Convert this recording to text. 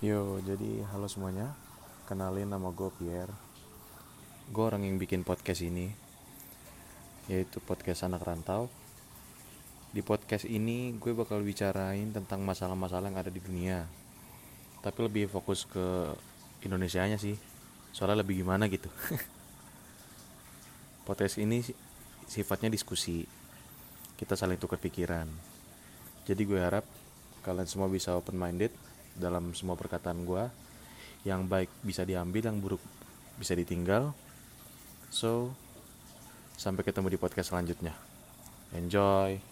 Yo, jadi halo semuanya. Kenalin nama gue Pierre. Gue orang yang bikin podcast ini, yaitu podcast anak rantau. Di podcast ini gue bakal bicarain tentang masalah-masalah yang ada di dunia. Tapi lebih fokus ke Indonesianya sih. Soalnya lebih gimana gitu. podcast ini sifatnya diskusi. Kita saling tukar pikiran. Jadi gue harap kalian semua bisa open minded dalam semua perkataan gue yang baik bisa diambil yang buruk bisa ditinggal. So sampai ketemu di podcast selanjutnya. Enjoy